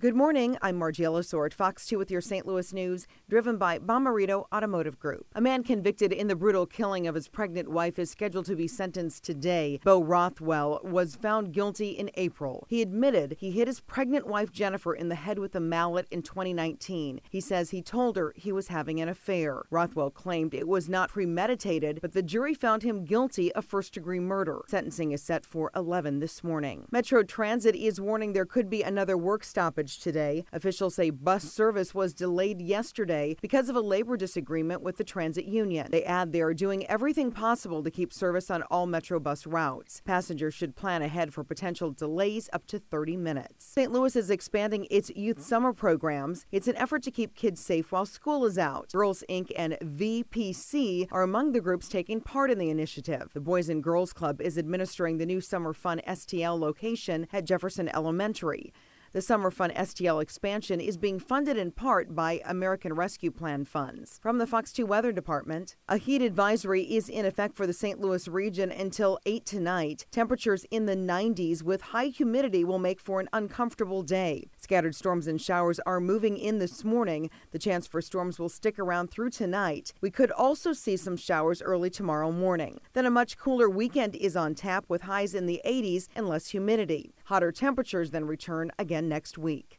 Good morning. I'm Margiela Sword, Fox 2 with your St. Louis news, driven by Bomarito Automotive Group. A man convicted in the brutal killing of his pregnant wife is scheduled to be sentenced today. Bo Rothwell was found guilty in April. He admitted he hit his pregnant wife Jennifer in the head with a mallet in 2019. He says he told her he was having an affair. Rothwell claimed it was not premeditated, but the jury found him guilty of first degree murder. Sentencing is set for 11 this morning. Metro Transit is warning there could be another work stoppage today. Officials say bus service was delayed yesterday because of a labor disagreement with the transit union. They add they are doing everything possible to keep service on all Metro bus routes. Passengers should plan ahead for potential delays up to 30 minutes. St. Louis is expanding its youth summer programs. It's an effort to keep kids safe while school is out. Girls Inc. and VPC are among the groups taking part in the initiative. The Boys and Girls Club is administering the new Summer Fun STL location at Jefferson Elementary. The Summer Fun STL expansion is being funded in part by American Rescue Plan funds. From the Fox 2 Weather Department, a heat advisory is in effect for the St. Louis region until 8 tonight. Temperatures in the 90s with high humidity will make for an uncomfortable day. Scattered storms and showers are moving in this morning. The chance for storms will stick around through tonight. We could also see some showers early tomorrow morning. Then a much cooler weekend is on tap with highs in the 80s and less humidity. Hotter temperatures then return again next week.